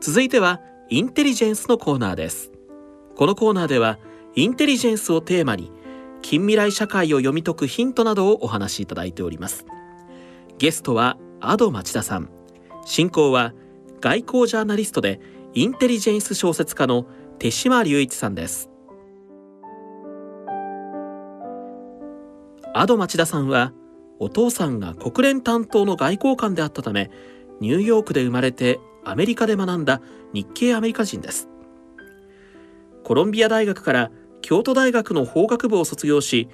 続いてはインテリジェンスのコーナーです。このコーナーではインテリジェンスをテーマに近未来社会を読み解くヒントなどをお話しいただいております。ゲストはアド町田さん。進行は外交ジャーナリストでインテリジェンス小説家の手島隆一さんです。アド町田さんはお父さんが国連担当の外交官であったためニューヨークで生まれてアメリカで学んだ日系アメリカ人です。コロンビア大学から京都大学の法学部を卒業し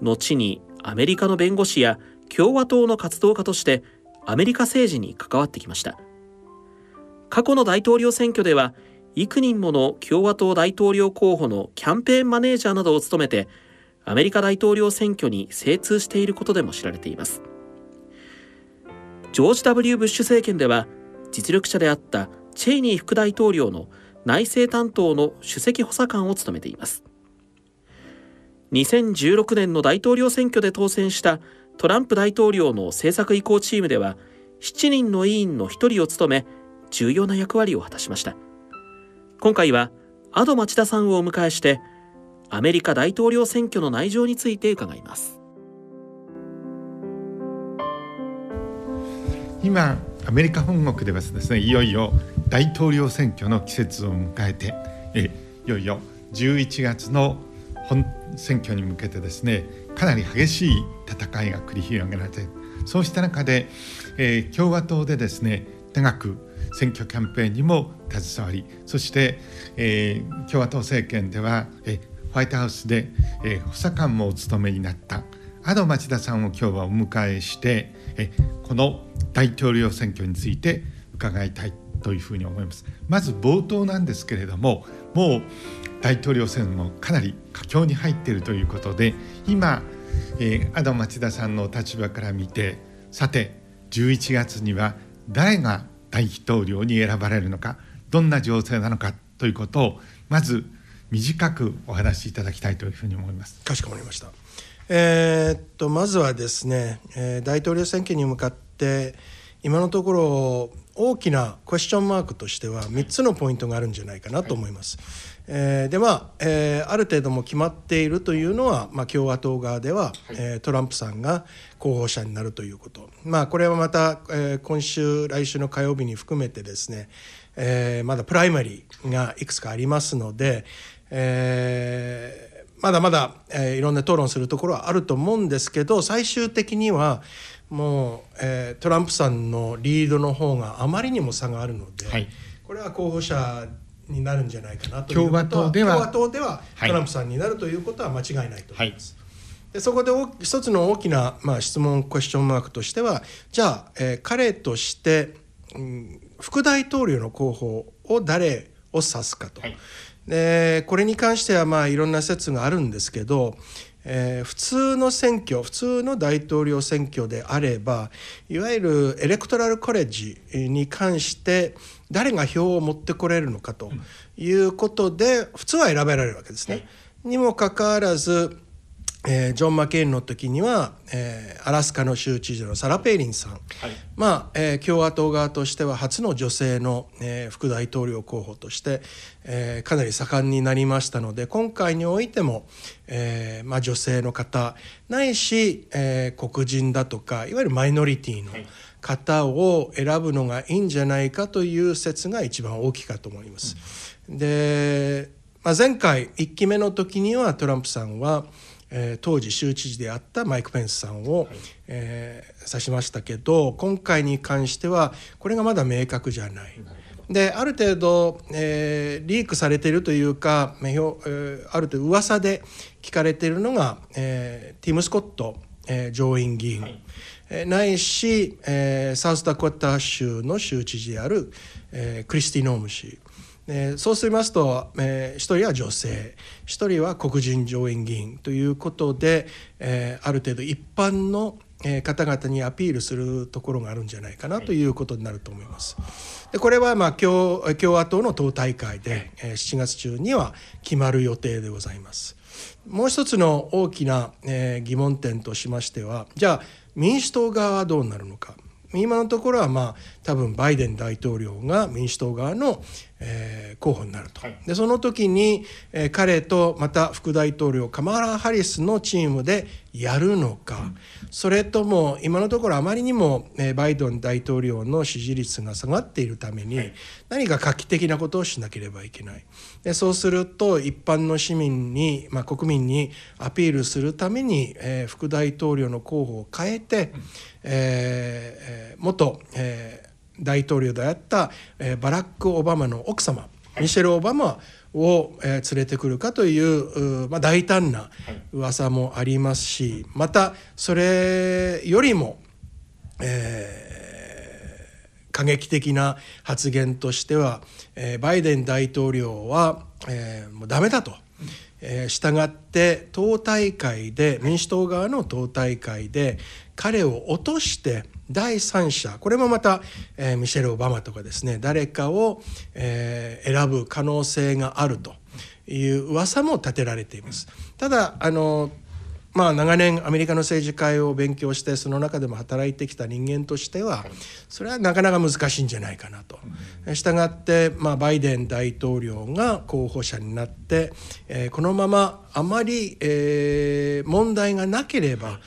後にアメリカの弁護士や共和党の活動家としてアメリカ政治に関わってきました。過去の大統領選挙では幾人もの共和党大統領候補のキャンペーンマネージャーなどを務めてアメリカ大統領選挙に精通していることでも知られています。ジョージ・ W. ブッシュ政権では実力者であったチェイニー副大統領の内政担当の首席補佐官を務めています。2016年の大統領選挙で当選したトランプ大統領の政策移行チームでは7人の委員の1人を務め重要な役割を果たしました。今回はアド町田さんをお迎えしてアメリカ大統領選挙の内情について伺います。今アメリカ本国ではですねいよいよ大統領選挙の季節を迎えてえいよいよ11月の本選挙に向けてですねかなり激しい戦いが繰り広げられてそうした中で、えー、共和党でですね長く選挙キャンペーンにも携わりそして、えー、共和党政権では、え、ホワイトハウスで、えー、補佐官もお務めになったアド町田さんを今日はお迎えして、えこの大統領選挙について伺いたいというふうに思います。まず冒頭なんですけれどももう大統領選もかなり佳境に入っているということで今、えー、アド町田さんの立場から見てさて11月には誰が大統領に選ばれるのかどんな情勢なのかということをまず短くお話しいただきたいというふうに思います。かしこまりました。えー、っとまずはですね、えー、大統領選挙に向かって今のところ大きなクエスチョンマークとしては3つのポイントがあるんじゃないかなと思います。はい、えー、でまあ、えー、ある程度も決まっているというのは、まあ、共和党側では、はい、えー、トランプさんが候補者になるということ、まあ、これはまた、えー、今週来週の火曜日に含めてですね、えー、まだプライマリーがいくつかありますので、えーまだまだ、えー、いろんな討論するところはあると思うんですけど最終的にはもう、えー、トランプさんのリードの方があまりにも差があるので、はい、これは候補者になるんじゃないかなということは共和党では共和党ではトランプさんになるということは間違いないと思います。はい、でそこで一つの大きな、まあ、質問クエスチョンマークとしてはじゃあ、えー、彼として、うん、副大統領の候補を誰を指すかと。はいでこれに関してはまあいろんな説があるんですけど、えー、普通の選挙普通の大統領選挙であればいわゆるエレクトラルコレッジに関して誰が票を持ってこれるのかということで普通は選べられるわけですね。はい、にもかかわらずえー、ジョン・マケインの時には、えー、アラスカの州知事のサラ・ペイリンさん、はい、まあえー、共和党側としては初の女性の、えー、副大統領候補として、えー、かなり盛んになりましたので今回においても、えーまあ、女性の方ないし、えー、黒人だとかいわゆるマイノリティの方を選ぶのがいいんじゃないかという説が一番大きいかと思います。うん、で、まあ、前回1期目の時にはトランプさんはえー、当時州知事であったマイク・ペンスさんを、はい、えー、指しましたけど今回に関してはこれがまだ明確じゃない。である程度、えー、リークされているというか、えー、ある程度噂で聞かれているのが、えー、ティム・スコット、えー、上院議員、はい。えー、ないし、えー、サウスダコタ州の州知事である、えー、クリスティ・ノーム氏えー、そうしますと、えー、1人は女性1人は黒人上院議員ということで、えー、ある程度一般の方々にアピールするところがあるんじゃないかなということになると思います。でこれはまあ共共和党の党大会で、えー、7月中には決まる予定でございます。もう一つの大きな、えー、疑問点としましてはじゃあ民主党側はどうなるのか。今のところはまあ多分バイデン大統領が民主党側の、えー、候補になると、はい、でその時に、えー、彼とまた副大統領カマラ・ハリスのチームでやるのか、うん、それとも今のところあまりにも、えー、バイデン大統領の支持率が下がっているために、はい、何か画期的なことをしなければいけない。でそうすると一般の市民に、まあ、国民にアピールするために、えー、副大統領の候補を変えて、うん。えー、元、えー、大統領であった、えー、バラック・オバマの奥様ミシェル・オバマを、えー、連れてくるかというまあ、大胆な噂もありますしまたそれよりも、えー、過激的な発言としては、えー、バイデン大統領は、えー、もうダメだと。えー、従って党大会で民主党側の党大会で彼を落として第三者これもまた、えー、ミシェル・オバマとかですね誰かを、えー、選ぶ可能性があるという噂も立てられています。ただあのまあ、長年アメリカの政治界を勉強してその中でも働いてきた人間としてはそれはなかなか難しいんじゃないかなと。したがって、まあ、バイデン大統領が候補者になって、えー、このままあまり、えー、問題がなければ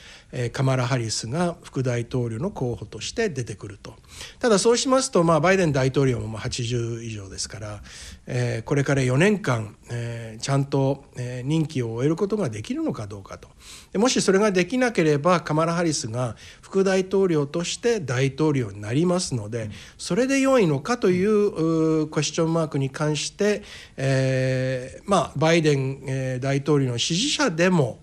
カマラ・ハリスが副大統領の候補として出てくると。ただそうしますと、まあ、バイデン大統領も80以上ですから、え、これから4年間、え、ちゃんと、え、任期を終えることができるのかどうかと。でもしそれができなければカマラ・ハリスが副大統領として大統領になりますのでそれで良いのかというクエスチョンマークに関して、え、まあバイデン、え、大統領の支持者でも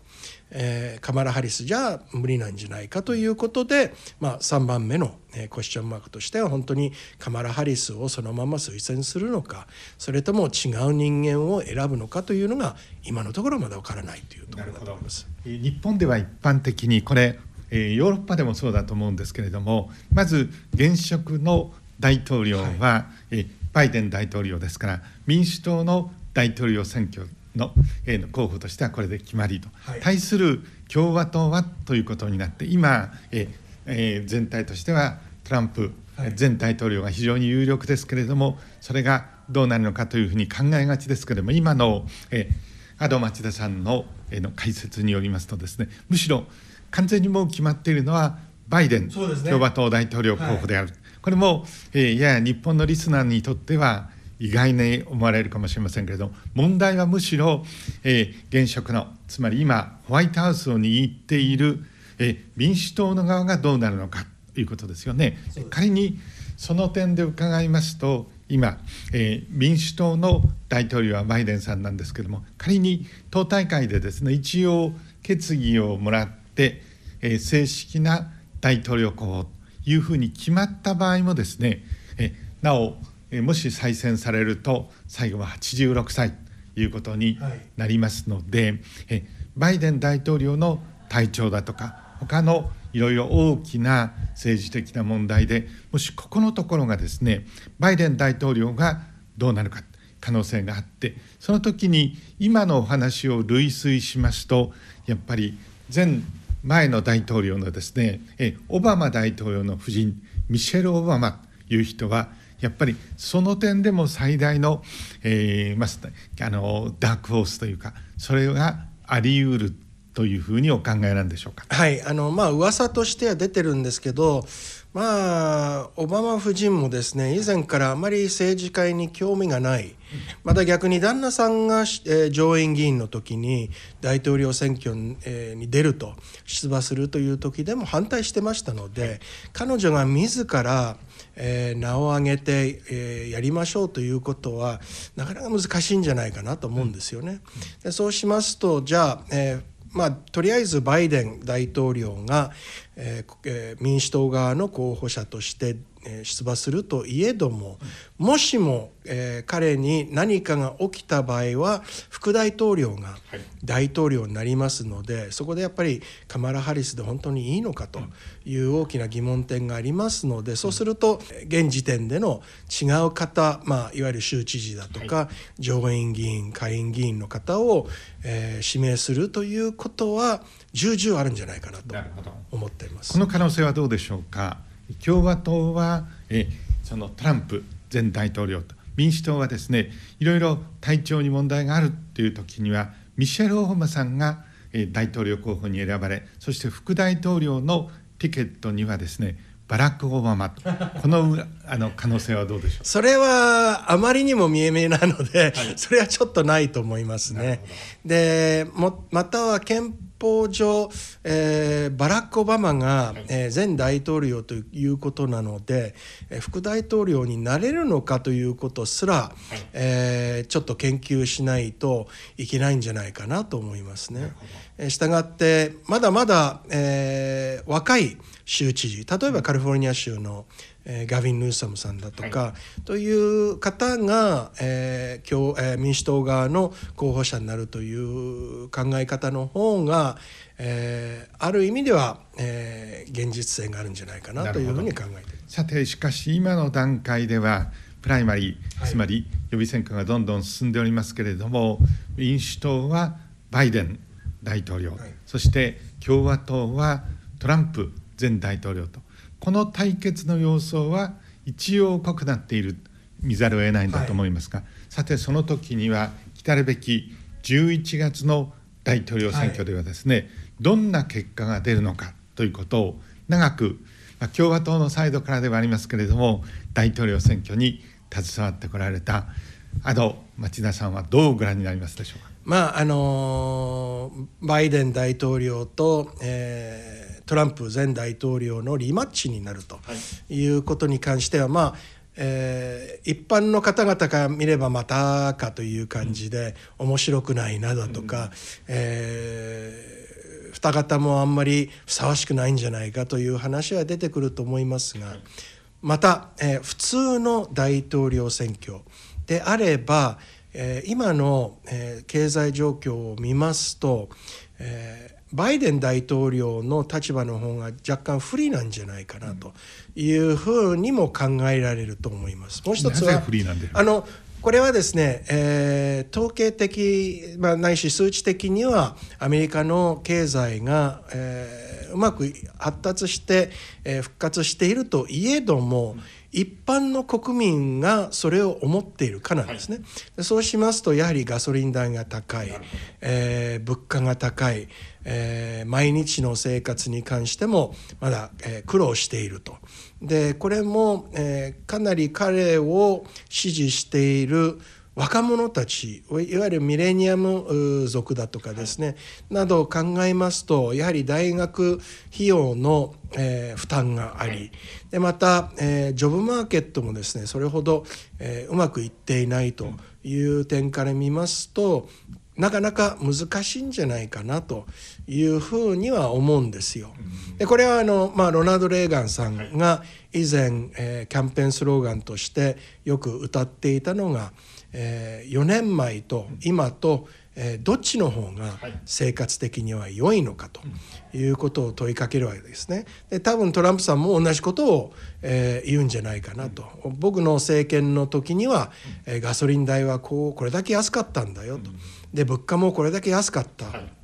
えー、カマラ・ハリスじゃ無理なんじゃないかということで、まあ、3番目の、えー、クエスチョンマークとしては本当にカマラ・ハリスをそのまま推薦するのかそれとも違う人間を選ぶのかというのが今のところまだ分からないというところだと思います。日本では一般的にこれえヨーロッパでもそうだと思うんですけれどもまず現職の大統領は、はい、えバイデン大統領ですから民主党の大統領選挙の,、えー、候補としてはこれで決まりと、はい、対する共和党はということになって今、えーえー、全体としてはトランプ前大統領が非常に有力ですけれどもそれがどうなるのかというふうに考えがちですけれども今の、えー、アド町田さんの,、えー、の解説によりますとですねむしろ完全にもう決まっているのはバイデン、ね、共和党大統領候補である、はい、これも、えー、やや日本のリスナーにとっては意外に思われるかもしれませんけれど問題はむしろ、えー、現職のつまり今ホワイトハウスを握っている、えー、民主党の側がどうなるのかということですよね。仮にその点で伺いますと今、えー、民主党の大統領はバイデンさんなんですけども仮に党大会でですね一応決議をもらって、えー、正式な大統領候補というふうに決まった場合もですね、えー、なおもし再選されると最後は86歳ということになりますので、はい、バイデン大統領の体調だとか他のいろいろ大きな政治的な問題でもしここのところがですねバイデン大統領がどうなるか可能性があってその時に今のお話を類推しますとやっぱり前前の大統領のですねオバマ大統領の夫人ミシェル・オバマという人はやっぱりその点でも最大の,、えーまあ、あのダークホースというかそれがあり得るというふうにお考えなんでしょうか？はいあのまあ噂としては出てるんですけどまあオバマ夫人もですね以前からあまり政治界に興味がないまた逆に旦那さんが、えー、上院議員の時に大統領選挙に,、えー、に出ると出馬するという時でも反対してましたので彼女が自らえー、名を挙げて、えー、やりましょうということはなかなか難しいんじゃないかなと思うんですよね。でそうしますとじゃあ、えーまあ、とりあえずバイデン大統領が、えー、民主党側の候補者として出馬するといえどももしも、えー、彼に何かが起きた場合は副大統領が大統領になりますので、はい、そこでやっぱりカマラ・ハリスで本当にいいのかという大きな疑問点がありますのでそうすると現時点での違う方、まあ、いわゆる州知事だとか、はい、上院議員下院議員の方を、えー、指名するということは重々あるんじゃないかなと思っています。この可能性はどうでしょうか？共和党はえそのトランプ前大統領と。民主党はですねいろいろ体調に問題があるという時にはミシェル・オバマさんが大統領候補に選ばれそして副大統領のティケットにはですねバラク・オバマ。とこのあの可能性はどうでしょう？それはあまりにも見え見えなので、はい、それはちょっとないと思いますね。でもまたは憲法上、えー、バラック・オバマが、えー、前大統領ということなので、えー、副大統領になれるのかということすら、はい、えー、ちょっと研究しないといけないんじゃないかなと思いますね。したがってまだまだ、えー、若い州知事例えばカリフォルニア州の、えー、ガビン・ヌーサムさんだとか、はい、という方が、えー今日えー、民主党側の候補者になるという考え方の方が、えー、ある意味では、えー、現実性があるんじゃないかなというふうに考えてさてしかし今の段階ではプライマリー、つまり予備選挙がどんどん進んでおりますけれども民主党はバイデン大統領、はい、そして共和党はトランプ前大統領と。この対決の様相は一応濃くなっている。見ざるを得ないんだと思いますが、はい、さてその時には来るべき11月の大統領選挙ではですね、はい、どんな結果が出るのかということを長く、まあ、共和党のサイドからではありますけれども大統領選挙に携わってこられたあの町田さんはどうご覧になりますでしょうか？まああのバイデン大統領と、えートランプ前大統領のリマッチになるとい。うことに関しては、まあえー、一般の方々から見ればまたかという感じで面白くないなだとか、うん、えー、二方もあんまりふさわしくないんじゃないかという話は出てくると思いますがまた、えー、普通の大統領選挙であれば、えー、今の、えー、経済状況を見ますと、えーバイデン大統領の立場の方が若干不利なんじゃないかなというふうにも考えられると思います。もう一つはあのこれはですね、えー、統計的、まあ、ないし数値的にはアメリカの経済が、えー、うまく発達して、えー、復活しているといえども、うん一般の国民がそれを思っているかなんですね、はい、そうしますとやはりガソリン代が高い、えー、物価が高い、えー、毎日の生活に関してもまだ、えー、苦労していると。でこれも、えー、かなり彼を支持している若者たちいわゆるミレニアム族だとかですねなどを考えますとやはり大学費用の、えー、負担がありでまた、えー、ジョブマーケットもですねそれほど、えー、うまくいっていないという点から見ますとなかなか難しいんじゃないかなというふうには思うんですよ。でこれはあの、まあ、ロナルド・レーガンさんが以前、えー、キャンペーンスローガンとしてよく歌っていたのが「えー、4年前と今と、えー、どっちの方が生活的には良いのかということを問いかけるわけですね。で多分トランプさんも同じことを、えー、言うんじゃないかなと。僕の政権の時には、えー、ガソリン代はこうこれだけ安かったんだよと。で物価もこれだけ安かった。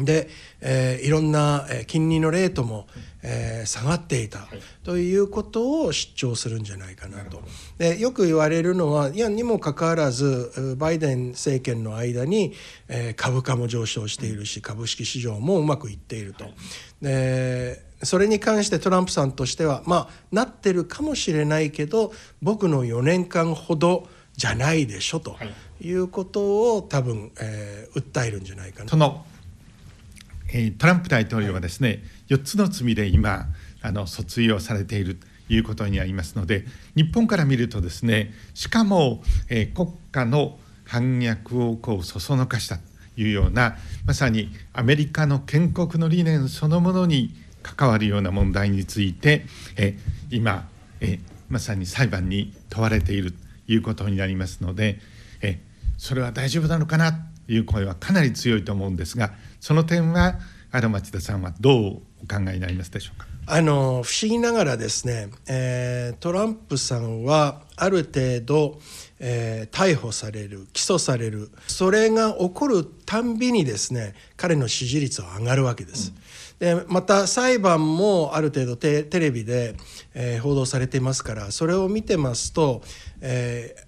で、えー、いろんな金利のレートも、えー、下がっていた、ということを主張するんじゃないかなと。でよく言われるのはいやにもかかわらずバイデン政権の間に、えー、株価も上昇しているし株式市場もうまくいっていると。でそれに関してトランプさんとしてはまあなってるかもしれないけど僕の4年間ほどじゃないでしょということを多分、えー、訴えるんじゃないかな。えトランプ大統領はですね4つの罪で今あの訴追をされているということになりますので日本から見るとですねしかも、え国家の反逆をこうそそのかしたというようなまさにアメリカの建国の理念そのものに関わるような問題について、え今、えまさに裁判に問われているということになりますので、えそれは大丈夫なのかなという声はかなり強いと思うんですがその点はあの町田さんはどうお考えになりますでしょうか？あの不思議ながらですね、えー、トランプさんはある程度、えー、逮捕される起訴されるそれが起こるたんびにですね彼の支持率は上がるわけです。でまた裁判もある程度テレビで、えー、報道されていますからそれを見てますと、えー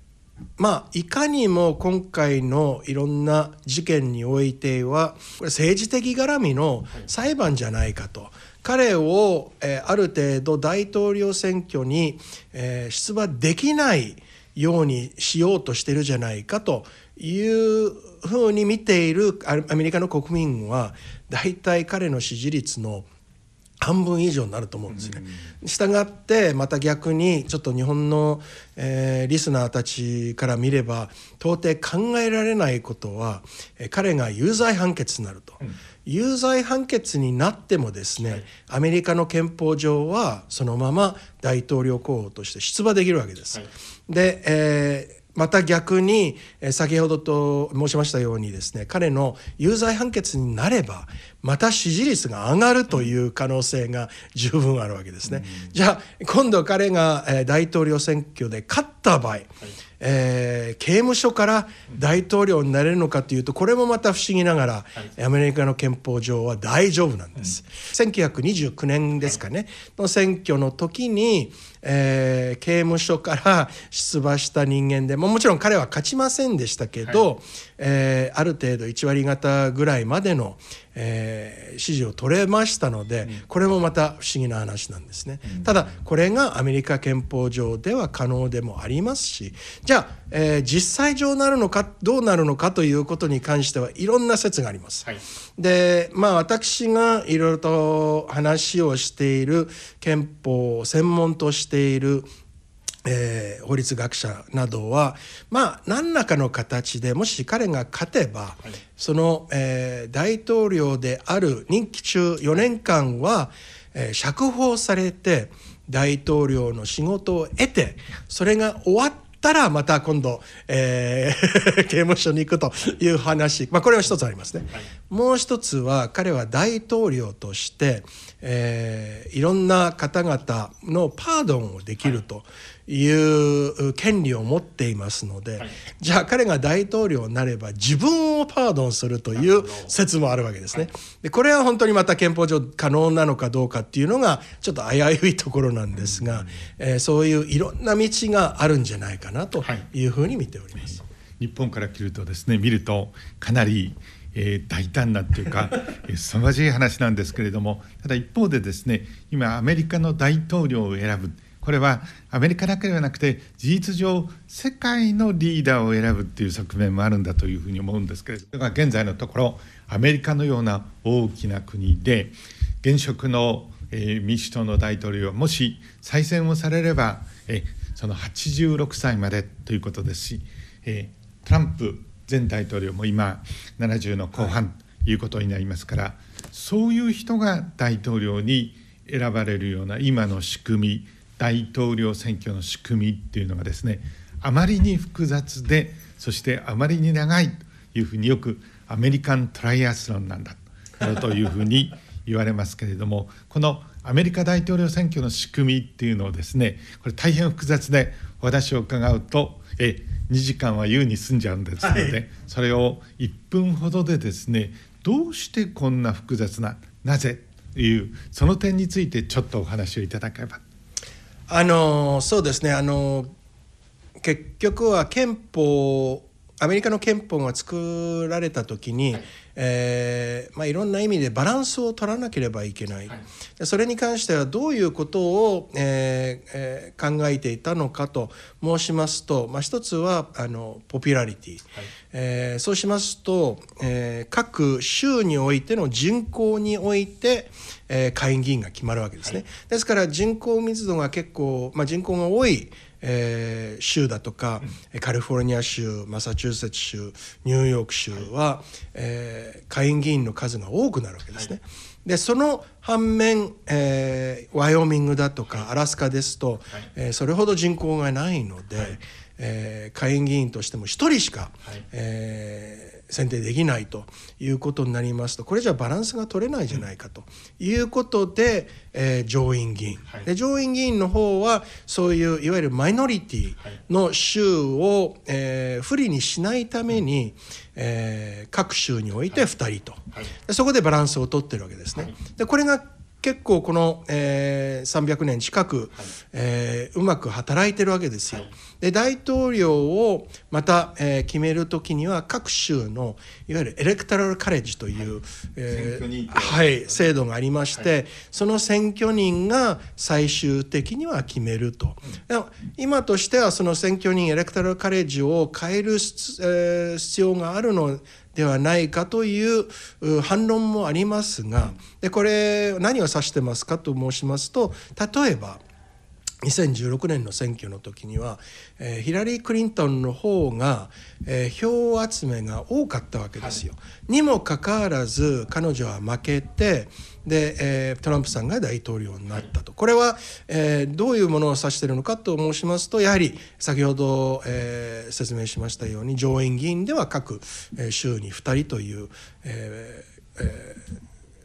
まあいかにも今回のいろんな事件においてはこれ政治的絡みの裁判じゃないかと。彼を、え、ある程度大統領選挙に、え、出馬できないようにしようとしてるじゃないかというふうに見ているアメリカの国民は大体彼の支持率の半分以上になると思うんですね。したがってまた逆にちょっと日本の、えー、リスナーたちから見れば到底考えられないことは、えー、彼が有罪判決になると。うん有罪判決になってもですね、はい、アメリカの憲法上はそのまま大統領候補として出馬できるわけです。はい、で、えーまた逆に先ほどと申しましたようにですね彼の有罪判決になればまた支持率が上がるという可能性が十分あるわけですね。じゃあ今度彼が大統領選挙で勝った場合、はい。えー、刑務所から大統領になれるのかというとこれもまた不思議ながら、はい、アメリカの憲法上は大丈夫なんです。うん、1929年ですかね、の選挙の時に、えー、刑務所から出馬した人間でももちろん彼は勝ちませんでしたけど、はい、えー、ある程度1割方ぐらいまでの、えー、支持を取れましたので、これもまた不思議な話なんですね。ただこれがアメリカ憲法上では可能でもありますしじゃあ、えー、実際上なるのかどうなるのかということに関してはいろんな説があります。はい、でまあ私がいろいろと話をしている憲法を専門としているえー、法律学者などはまあ何らかの形でもし彼が勝てば、はい、その、えー、大統領である任期中4年間は、えー、釈放されて大統領の仕事を得てそれが終わったらまた今度、えー、刑務所に行くという話、まあ、これは一つありますね。はい、もう一つは彼は大統領として、えー、いろんな方々のパードンをできると。はいいう権利を持っていますので、はい、じゃあ彼が大統領になれば自分をパードンするという説もあるわけですね。でこれは本当にまた憲法上可能なのかどうかっていうのがちょっと危ういところなんですが、えー、そういういろんな道があるんじゃないかなというふうに見ております。はい、日本から切るとですね見るとかなりえー、大胆なっていうか 凄まじい話なんですけれどもただ一方でですね今アメリカの大統領を選ぶ。これはアメリカだけではなくて事実上世界のリーダーを選ぶっていう側面もあるんだというふうに思うんですけれども現在のところアメリカのような大きな国で現職の、えー、民主党の大統領はもし再選をされれば、えー、その86歳までということですし、えー、トランプ前大統領も今70の後半とい。うことになりますから、そういう人が大統領に選ばれるような今の仕組み大統領選挙の仕組みっていうのがですねあまりに複雑でそしてあまりに長いというふうによくアメリカントライアスロンなんだというふうに言われますけれどもこのアメリカ大統領選挙の仕組みっていうのをですねこれ大変複雑でお話を伺うとえ2時間は優に済んじゃうんですので、はい、それを1分ほどでですねどうしてこんな複雑ななぜというその点についてちょっとお話をいただければ。あのそうですね。あの結局は憲法アメリカの憲法が作られた時に、はい、えー、まあ、いろんな意味でバランスを取らなければいけない、はい、それに関してはどういうことを、えーえー、考えていたのかと申しますと、まあ、一つはあのポピュラリティ、はい、えー、そうしますと、えー、各州においての人口において、えー、下院議員が決まるわけですね。ですから人口密度が結構、まあ、人口が多いえー、州だとか、カリフォルニア州マサチューセッツ州ニューヨーク州は、えー、下院議員の数が多くなるわけですね。でその反面、えー、ワイオミングだとかアラスカですと、はい、えー、それほど人口がないので、はい、えー、下院議員としても1人しか、はい、えー選定できないということになりますとこれじゃバランスが取れないじゃないかということで、えー、上院議員、はい、で上院議員の方はそういういわゆるマイノリティの州を、えー、不利にしないために、えー、各州において2人と、はい、そこでバランスを取ってるわけですね。でこれが結構この、えー、300年近く、はい、えー、うまく働いてるわけですよ。はい、で大統領をまた、えー、決める時には各州のいわゆるエレクトラルカレッジという、はい。えーはい、制度がありまして、はい、その選挙人が最終的には決めると。今としてはその選挙人エレクトラルカレッジを変える、えー、必要があるのではないかという反論もありますがでこれ何を指してますかと申しますと例えば2016年の選挙の時には、えー、ヒラリー・クリントンの方が、えー、票集めが多かったわけですよ。はい、にもかかわらず彼女は負けてで、えー、トランプさんが大統領になったと。これは、えー、どういうものを指しているのかと申しますとやはり先ほど、えー、説明しましたように上院議員では各、えー、州に2人という、えーえ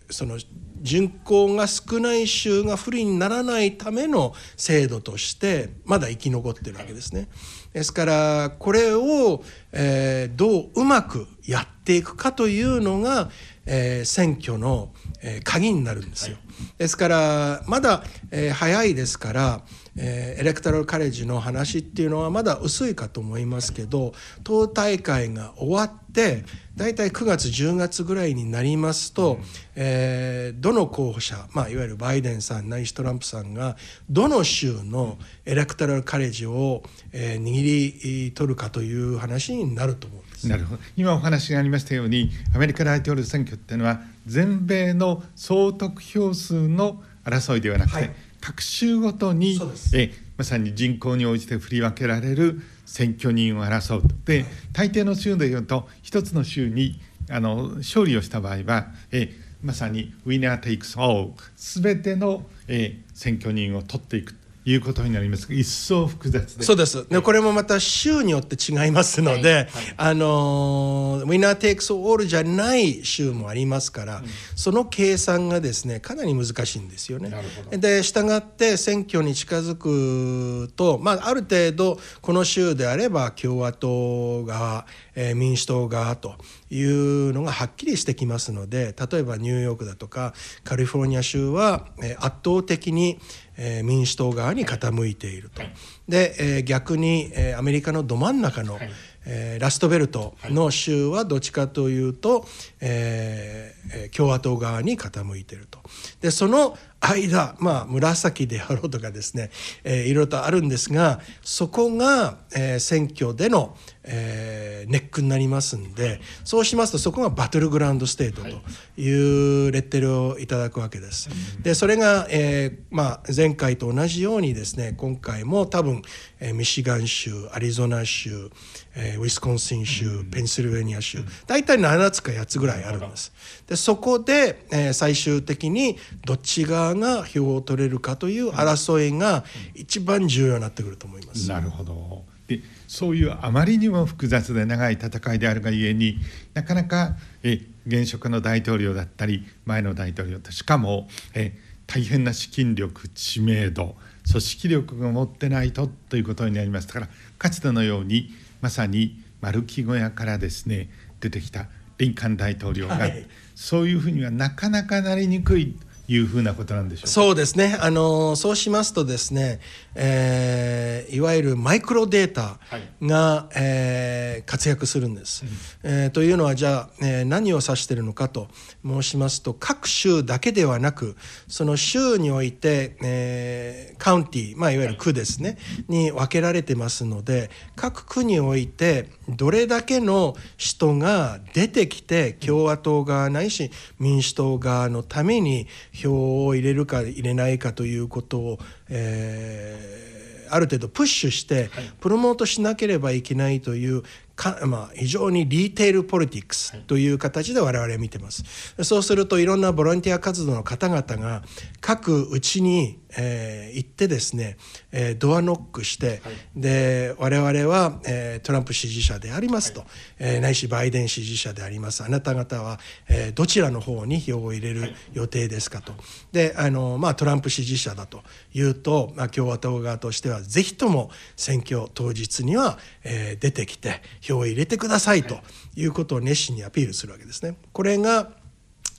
ー、その人口が少ない州が不利にならないための制度としてまだ生き残ってるわけですね。ですからこれを、えー、どううまくやっていくかというのが、えー、選挙の、えー、鍵になるんですよ。ですからまだ、えー、早いですから、えー、エレクトラルカレッジの話っていうのはまだ薄いかと思いますけど党大会が終わって大体9月10月ぐらいになりますと、うん、えー、どの候補者、まあ、いわゆるバイデンさんないしトランプさんがどの州のエレクトラルカレッジを、えー、握り取るかという話になると思うんです。なるほど。今お話がありましたようにアメリカ大統領選挙っていうのは全米の総得票数の争いではなくて、はい。各州ごとにえまさに人口に応じて振り分けられる選挙人を争うと。で大抵の州でいうと一つの州にあの勝利をした場合はえまさに winner takes all 全ての、え選挙人を取っていくいうことになります。一層複雑そうです。でこれもまた州によって違いますので、はい。はい、あの winner takes all じゃない州もありますから、うん、その計算がですねかなり難しいんですよね。で従って選挙に近づくと、まあ、ある程度この州であれば共和党側、えー、民主党側というのがはっきりしてきますので例えばニューヨークだとかカリフォルニア州は、えー、圧倒的にえー、民主党側に傾いていると。で、えー、逆に、えー、アメリカのど真ん中の、えー、ラストベルトの州はどっちかというと、えー、共和党側に傾いていると。でその間、まあ、紫であろうとかですね、えー、いろいろとあるんですがそこが、えー、選挙での、えー、ネックになりますんでそうしますとそこがバトルグラウンドステートというレッテルをいただくわけです。でそれが、えーまあ、前回と同じようにですね今回も多分、えー、ミシガン州アリゾナ州、えー、ウィスコンシン州ペンシルベニア州大体7つか8つぐらいあるんです。でそこで、えー、最終的にどっち側が票を取れるかという争いが一番重要になってくると思います。なるほどでそういうあまりにも複雑で長い戦いであるがゆえになかなかえ現職の大統領だったり前の大統領としかもえ大変な資金力知名度組織力が持ってないとということになります。からかつてのようにまさに丸木小屋からですね出てきたリンカン大統領が、はい、そういうふうにはなかなかなりにくいいうふうなことなんでしょうそうですね。あのそうしますとですね、えー、いわゆるマイクロデータが、はい、えー、活躍するんです。うん、えー、というのはじゃあ、えー、何を指しているのかと申しますと各州だけではなくその州において、えー、カウンティ、まあ、いわゆる区ですね、に分けられてますので各区においてどれだけの人が出てきて共和党側ないし民主党側のために票を入れるか入れないかということを、えー、ある程度プッシュしてプロモートしなければいけないというか、まあ、非常にリテールポリティクスという形で我々は見てます。そうするといろんなボランティア活動の方々が各うちにえー、行ってですね、えー、ドアノックして、はい、で我々は、えー、トランプ支持者でありますと、はい、えー、ないしバイデン支持者であります。あなた方は、えー、どちらの方に票を入れる予定ですかと、はい、であの、まあ、トランプ支持者だというと、まあ、共和党側としてはぜひとも選挙当日には、えー、出てきて票を入れてくださいということを熱心にアピールするわけですね。これが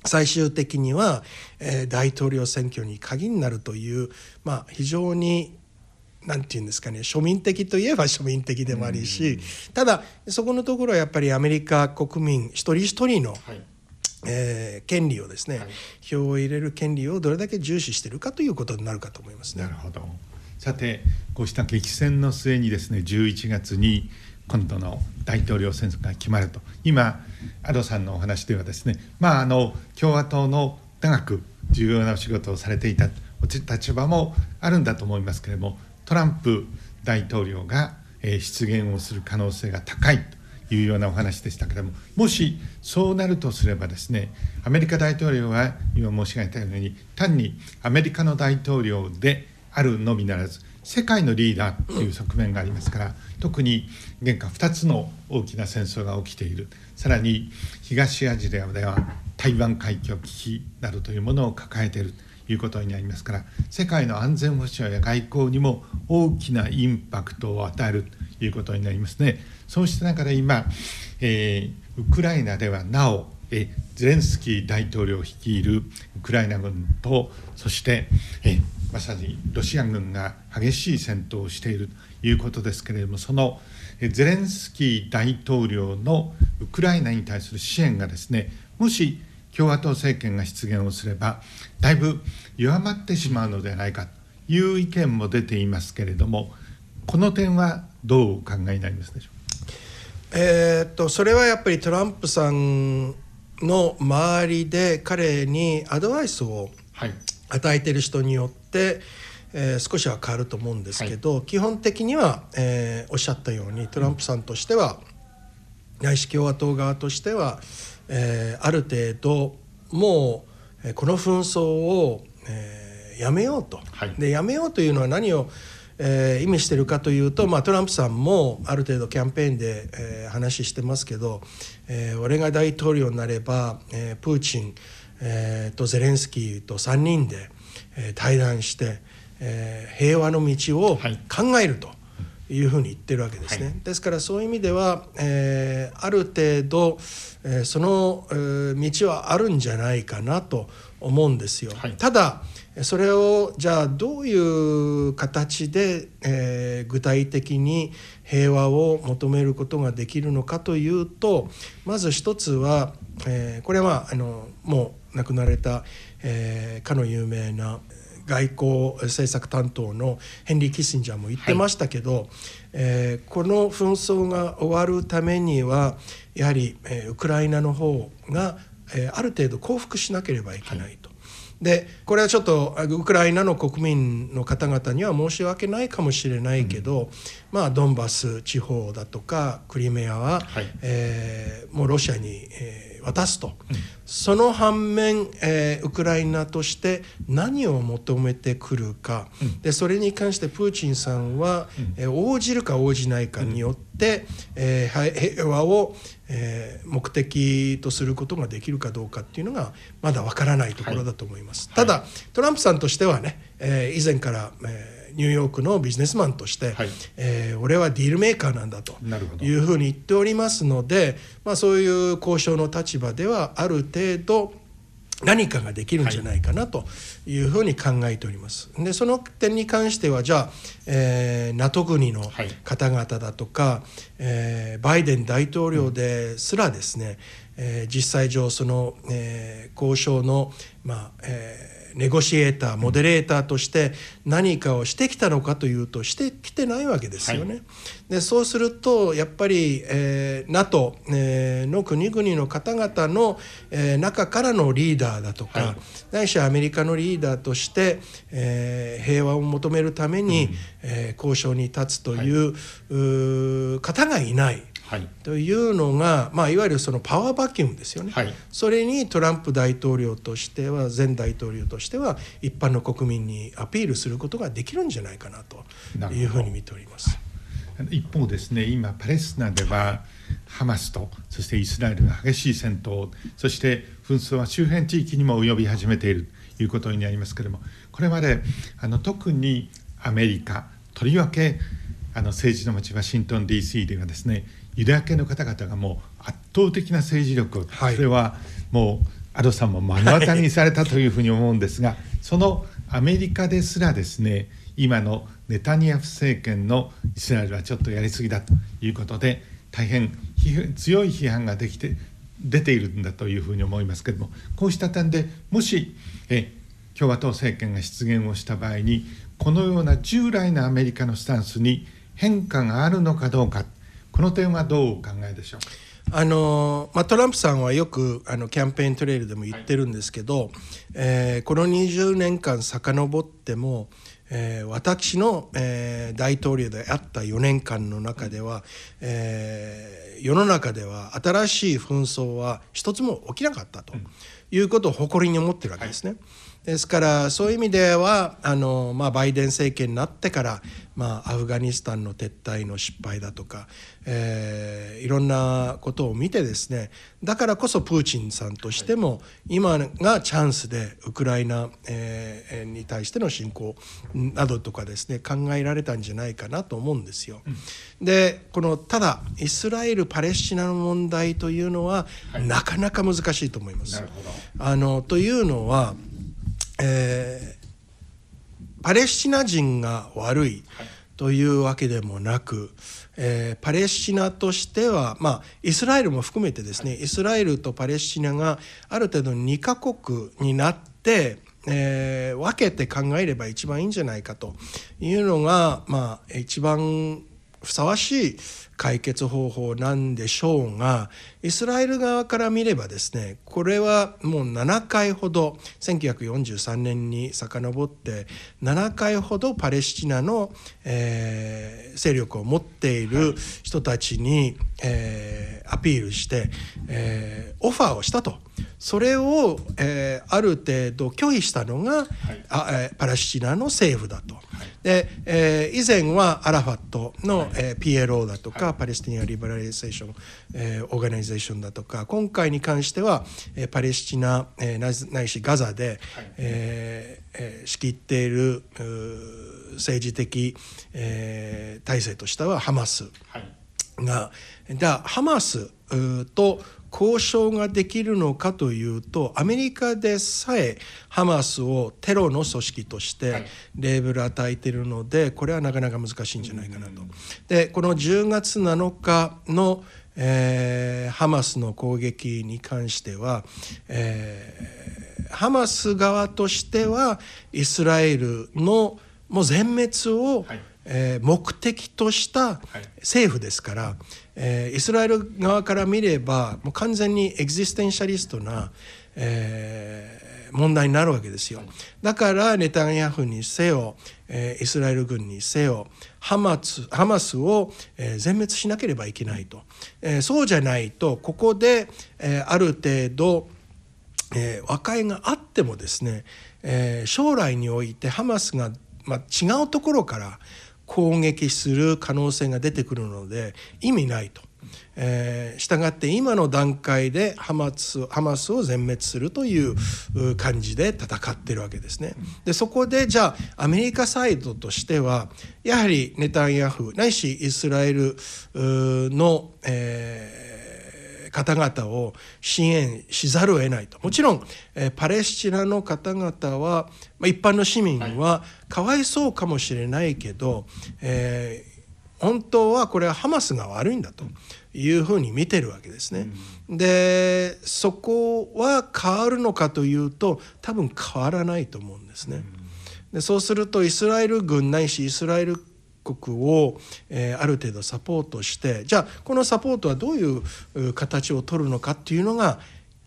最終的には、えー、大統領選挙に鍵になるという、まあ、非常になんて言うんですかね庶民的といえば庶民的でもありし、ただそこのところはやっぱりアメリカ国民一人一人の、はい、えー、権利をですね、はい、票を入れる権利をどれだけ重視しているかということになるかと思いますね。なるほどさてこうした激戦の末にですね11月に今度の大統領選挙が決まると。今アドさんのお話ではですねまああの共和党の長く重要なお仕事をされていた立場もあるんだと思いますけれどもトランプ大統領が出現をする可能性が高いというようなお話でしたけれどももしそうなるとすればですねアメリカ大統領は今申し上げたように単にアメリカの大統領であるのみならず世界のリーダーという側面がありますから特に現下2つの大きな戦争が起きている。さらに東アジアでは台湾海峡危機などというものを抱えている。ということになりますから世界の安全保障や外交にも大きなインパクトを与える。ということになりますね。そうした中で今、えー、ウクライナではなおえゼレンスキー大統領率いるウクライナ軍とそしてえまさにロシア軍が激しい戦闘をしているということですけれどもそのゼレンスキー大統領のウクライナに対する支援がですねもし共和党政権が出現をすればだいぶ弱まってしまうのではないかという意見も出ていますけれどもこの点はどうお考えになりますでしょう？えー、っとそれはやっぱりトランプさんの周りで彼にアドバイスを与えてる人によって、えー、少しは変わると思うんですけど、はい、基本的には、えー、おっしゃったようにトランプさんとしては、内視共和党側としては、えー、ある程度もうこの紛争を、えー、やめようと。はい、でやめようというのは何をえー、意味してるかというと、まあ、トランプさんもある程度キャンペーンで、えー、話してますけど、えー、俺が大統領になれば、えー、プーチン、えー、とゼレンスキーと3人で、えー、対談して、えー、平和の道を考えると。いうふうに言ってるわけですね、はい、ですからそういう意味では、えー、ある程度、えー、その、えー、道はあるんじゃないかなと思うんですよ。はい、ただそれをじゃあどういう形で、えー、具体的に平和を求めることができるのかというとまず一つは、えー、これはあのもう亡くなられた、えー、かの有名な外交政策担当のヘンリー・キッシンジャーも言ってましたけど、はい、えー、この紛争が終わるためにはやはり、えー、ウクライナの方が、えー、ある程度降伏しなければいけないと。はいでこれはちょっとウクライナの国民の方々には申し訳ないかもしれないけど、うん、まあドンバス地方だとかクリミアは、はい、えー、もうロシアに、えー、渡すと、うん、その反面、えー、ウクライナとして何を求めてくるか、うん、でそれに関してプーチンさんは、うん、えー、応じるか応じないかによって、えー、平和を、えー、目的とすることができるかどうかっていうのがまだわからないところだと思います。はい、ただトランプさんとしてはね、えー、以前から、えー、ニューヨークのビジネスマンとして、はい、えー、俺はディールメーカーなんだというふうに言っておりますので、まあ、そういう交渉の立場ではある程度何かができるんじゃないかなというふうに考えております。でその点に関してはじゃあ、えー、NATO 国の方々だとか、はい、えー、バイデン大統領ですらですね、えー、実際上その、えー、交渉の、まあえーネゴシエーターモデレーターとして何かをしてきたのかというとしてきてないわけですよね。はい、でそうするとやっぱり、えー、NATO、えー、の国々の方々の、えー、中からのリーダーだとか、はい、ないしアメリカのリーダーとして、えー、平和を求めるために、うん、えー、交渉に立つというはい、う方がいない。というのが、まあ、いわゆるそのパワーバキュームですよね、はい、それにトランプ大統領としては前大統領としては一般の国民にアピールすることができるんじゃないかなというふうに見ております。一方ですね今パレスチナではハマスとそしてイスラエルの激しい戦闘そして紛争は周辺地域にも及び始めているということになりますけれどもこれまであの特にアメリカとりわけあの政治の街ワシントン DC ではですねユダヤ系の方々がもう圧倒的な政治力、はい、それはもうアドさんも目の当たりにされたというふうに思うんですが、はい、そのアメリカですらですね今のネタニヤフ政権のイスラエルはちょっとやりすぎだということで大変強い批判ができて出ているんだというふうに思いますけれどもこうした点でもしえ共和党政権が出現をした場合にこのような従来のアメリカのスタンスに変化があるのかどうかこの点はどうお考えでしょう？あのまあ、トランプさんはよくあのキャンペーントレイルでも言ってるんですけど、はい、えー、この20年間遡っても、えー、私の、えー、大統領であった4年間の中では、えー、世の中では新しい紛争は一つも起きなかったということを誇りに思ってるわけですね。はいですからそういう意味ではあの、まあ、バイデン政権になってから、まあ、アフガニスタンの撤退の失敗だとか、えー、いろんなことを見てですねだからこそプーチンさんとしても今がチャンスでウクライナ、えー、に対しての侵攻などとかですね考えられたんじゃないかなと思うんですよ。でこのただイスラエル・パレスチナの問題というのは、はい、なかなか難しいと思います。あのというのはえー、パレスチナ人が悪いというわけでもなく、えー、パレスチナとしては、まあ、イスラエルも含めてですねイスラエルとパレスチナがある程度2カ国になって、えー、分けて考えれば一番いいんじゃないかというのが、まあ、一番ふさわしい解決方法なんでしょうがイスラエル側から見ればですねこれはもう7回ほど1943年に遡って7回ほどパレスチナの、えー、勢力を持っている人たちに、えー、アピールして、えー、オファーをしたと。それを、えー、ある程度拒否したのが、はい、あえー、パレスチナの政府だと。はい、で、えー、以前はアラファットの、はい、えー、PLO だとか、 Palestine Liberalization、えー、 Organization だとか今回に関しては、えー、パレスチナ、えー、ないしガザで、はい、えーえー、仕切っている政治的、えー、体制としてはハマスが、はい、だハマスと交渉ができるのかというとアメリカでさえハマスをテロの組織としてレーベル与えているのでこれはなかなか難しいんじゃないかなと。でこの10月7日の、えー、ハマスの攻撃に関しては、えー、ハマス側としてはイスラエルのもう全滅を、はい。えー、目的とした政府ですから、はい、えー、イスラエル側から見ればもう完全にエグジステンシャリストな、え問題になるわけですよ。だからネタニヤフにせよ、えー、イスラエル軍にせよハマスハマスを、えー、全滅しなければいけないと、え、そうじゃないとここで、え、ある程度、え、和解があってもですね、え、将来においてハマスが、まあ、違うところから攻撃する可能性が出てくるので意味ないと。えー、したがって今の段階でハマスハマスを全滅するという感じで戦ってるわけですね。でそこでじゃあアメリカサイドとしてはやはりネタンヤフないしイスラエルの、えー方々を支援しざるを得ないともちろん、えー、パレスチナの方々は、まあ、一般の市民はかわいそうかもしれないけど、えー、本当はこれはハマスが悪いんだというふうに見てるわけですね。でそこは変わるのかというと多分変わらないと思うんですね。でそうするとイスラエル軍ないしイスラエル国を、えー、ある程度サポートしてじゃあこのサポートはどういう形を取るのかっていうのが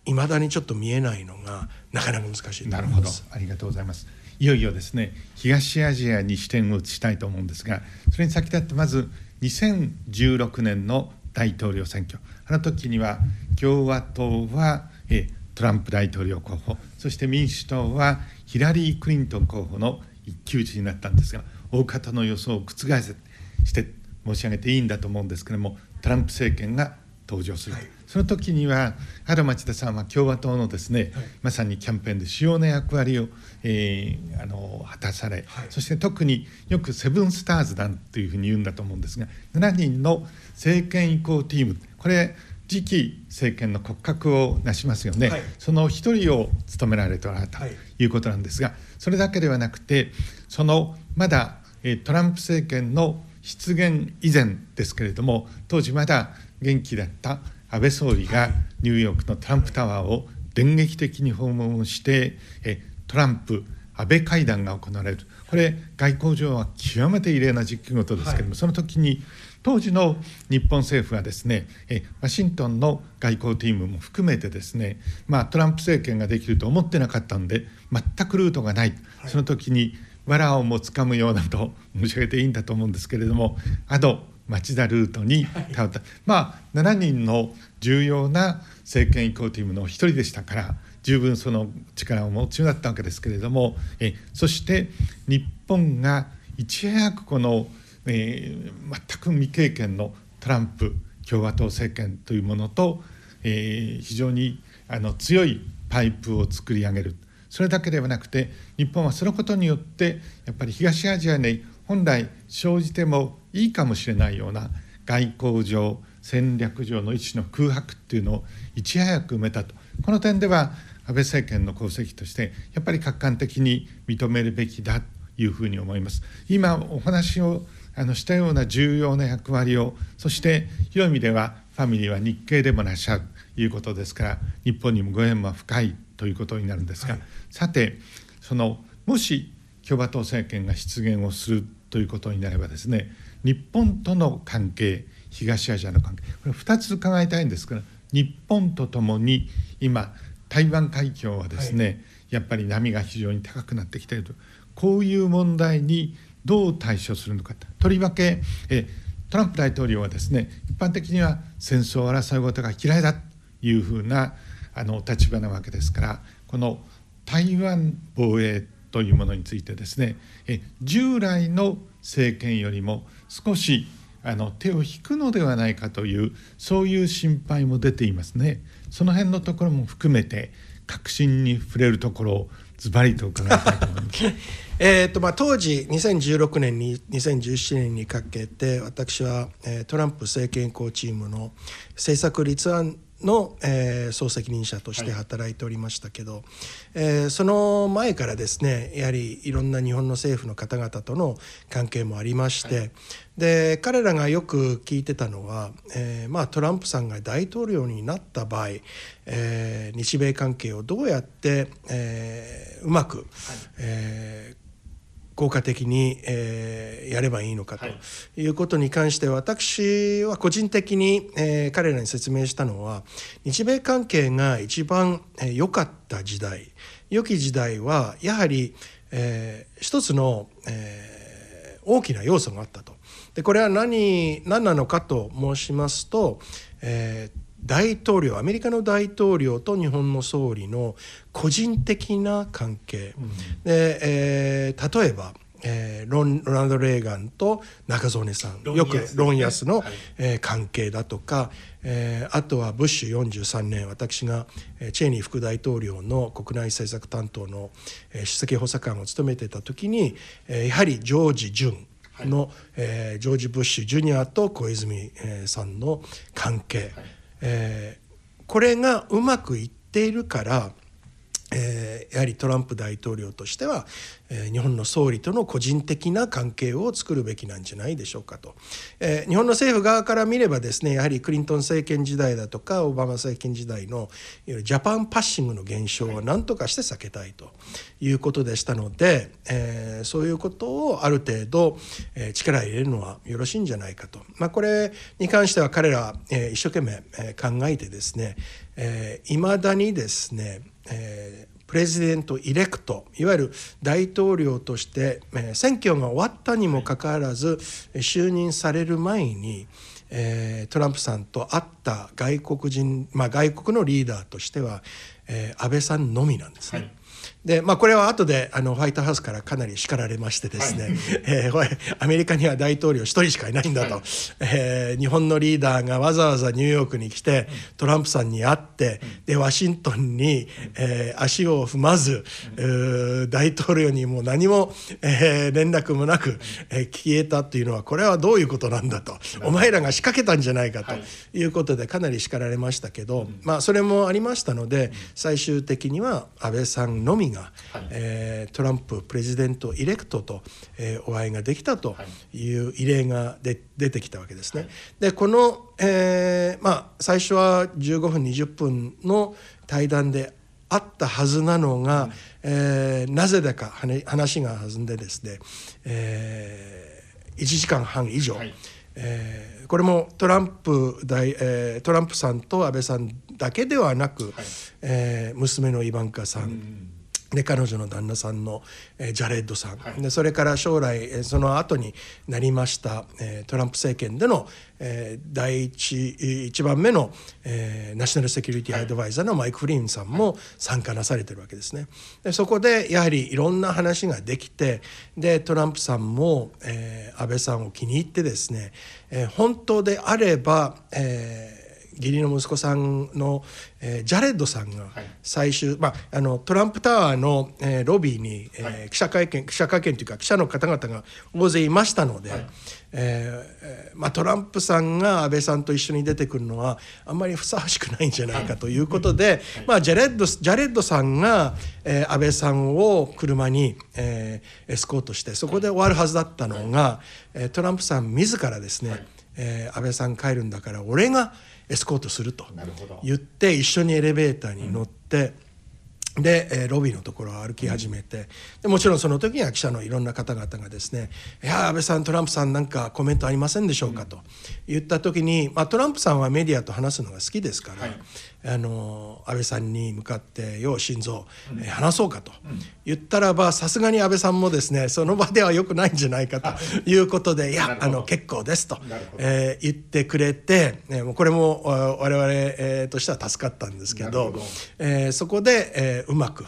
いまだにちょっと見えないのがなかなか難しいなるほどありがとうございますいよいよですね東アジアに視点を移したいと思うんですがそれに先立ってまず2016年の大統領選挙。あの時には共和党は、えトランプ大統領候補。そして民主党はヒラリー・クリントン候補の一騎打ちになったんですが大方の予想を覆せして申し上げていいんだと思うんですけれどもトランプ政権が登場する、はい、その時には原町田さんは共和党のですね、はい、まさにキャンペーンで主要な役割を、えー、あの果たされ、はい、そして特によくセブンスターズ団というふうに言うんだと思うんですが7人の政権移行チームこれ次期政権の骨格をなしますよね、はい、その一人を務められておられたとい。うことなんですが、それだけではなくてそのまだトランプ政権の出現以前ですけれども当時まだ元気だった安倍総理がニューヨークのトランプタワーを電撃的に訪問してトランプ安倍会談が行われる。これ外交上は極めて異例な出来事ですけれども、はい、その時に当時の日本政府はですねワシントンの外交チームも含めてですね、まあ、トランプ政権ができると思ってなかったんで全くルートがない、その時に藁をもつかむようだと申し上げていいんだと思うんですけれどもあの町田ルートに頼った、まあ7人の重要な政権移行チームの一人でしたから十分その力をお持ちだったわけですけれどもえそして日本がいち早くこのえー、全く未経験のトランプ共和党政権というものと、えー、非常にあの強いパイプを作り上げる。それだけではなくて日本はそのことによってやっぱり東アジアに本来生じてもいいかもしれないような外交上戦略上の一種の空白っていうのをいち早く埋めたとこの点では安倍政権の功績としてやっぱり客観的に認めるべきだというふうに思います。今お話をあのしたような重要な役割をそして広い意味ではファミリーは日系でもなっしゃるということですから日本にもご縁も深いということになるんですが、はい、さてそのもし共和党政権が出現をするということになればですね日本との関係東アジアの関係これ2つ伺いたいんですが日本とともに今台湾海峡はですね、はい、やっぱり波が非常に高くなってきていると。こういう問題にどう対処するのかと。りわけえトランプ大統領はですね一般的には戦争を争うことが嫌いだというふうなあの立場なわけですからこの台湾防衛というものについてですねえ従来の政権よりも少しあの手を引くのではないかというそういう心配も出ていますね。その辺のところも含めて確信に触れるところをズバリと伺いたいと思います。えーとまあ、当時2016年に2017年にかけて私は、えー、トランプ政権移行チームの政策立案の、えー、総責任者として働いておりましたけど、はい、えー、その前からですねやはりいろんな日本の政府の方々との関係もありまして、はい、で彼らがよく聞いてたのは、えーまあ、トランプさんが大統領になった場合、えー、日米関係をどうやって、えー、うまく、はい、えー効果的に、えー、やればいいのかということに関して私は個人的に、えー、彼らに説明したのは日米関係が一番良、えー、かった時代良き時代はやはり、えー、一つの、えー、大きな要素があったと。でこれは何何なのかと申しますと、えー、大統領アメリカの大統領と日本の総理の個人的な関係、うん、で、えー、例えば、えー、ロンロナルド・レーガンと中曽根さん、ね、よくロン・ヤスの、はい、えー、関係だとか、えー、あとはブッシュ43年私がチェイニー副大統領の国内政策担当の、えー、首席補佐官を務めていた時に、えー、やはりジョージ・ジュンの、はい、えー、ジョージ・ブッシュ・ジュニアと小泉、えー、さんの関係、はいえー、これがうまくいっているから、えー、やはりトランプ大統領としては、えー、日本の総理との個人的な関係を作るべきなんじゃないでしょうかと、えー、日本の政府側から見ればですねやはりクリントン政権時代だとかオバマ政権時代のジャパンパッシングの現象を何とかして避けたいということでしたので、えー、そういうことをある程度、えー、力入れるのはよろしいんじゃないかと、まあ、これに関しては彼ら、えー、一生懸命、えー、考えてですねいま、えー、だにですね、えープレジデント・イレクトいわゆる大統領として、え選挙が終わったにもかかわらず就任される前に、えー、トランプさんと会った外国人、まあ、外国のリーダーとしては、えー、安倍さんのみなんですね。はいでまあ、これは後であのホワイトハウスからかなり叱られましてですね、はい、えー、アメリカには大統領1人しかいないんだと、はい、えー、日本のリーダーがわざわざニューヨークに来てトランプさんに会ってでワシントンに、えー、足を踏まず、大統領にも何も、えー、連絡もなく、えー、消えたというのはこれはどういうことなんだと。お前らが仕掛けたんじゃないかとい。うことでかなり叱られましたけど、まあ、それもありましたので最終的には安倍さんのみが、はい、えー、トランププレジデントイレクトと、えー、お会いができたとい。う異例がで出てきたわけですね。はい、でこの、えーまあ、最初は15分20分の対談であったはずなのが、うん、えー、なぜだか話が弾んでですね、えー、1時間半以上、はい、えー、これもトランプ大、えー、トランプさんと安倍さんだけではなく、はい、えー、娘のイバンカさん、うんで彼女の旦那さんの、えー、ジャレッドさん、はい、でそれから将来、えー、その後になりました、えー、トランプ政権での、えー、第一一番目の、えー、ナショナルセキュリティアドバイザーのマイク・フリーンさんも参加なされてるわけですね。でそこでやはりいろんな話ができてでトランプさんも、えー、安倍さんを気に入ってですね、えー、本当であれば、えー義理の息子さんの、えー、ジャレッドさんが最終、はい、まあ、あのトランプタワーの、えー、ロビーに、えー、はい、記者会見記者会見というか記者の方々が大勢いましたので、はい、えー、まあ、トランプさんが安倍さんと一緒に出てくるのはあんまりふさわしくないんじゃないかということで、まあ、ジャレッドジャレッドさんが、えー、安倍さんを車に、えー、エスコートしてそこで終わるはずだったのが、えー、トランプさん自らですね、えー、安倍さん帰るんだから俺がエスコートすると言って一緒にエレベーターに乗って。で、えー、ロビーのところを歩き始めてでもちろんその時には記者のいろんな方々がですね「いや安倍さんトランプさんなんかコメントありませんでしょうか?」と言った時に、まあ、トランプさんはメディアと話すのが好きですから、はい、あの安倍さんに向かって「よう心臓、えー、話そうか」と言ったらばさすがに安倍さんもですねその場ではよくないんじゃないかということで「いやあの結構です」と、えー、言ってくれて、ね、これも我々、えー、としては助かったんですけどど、えー、そこで、えー、うまく、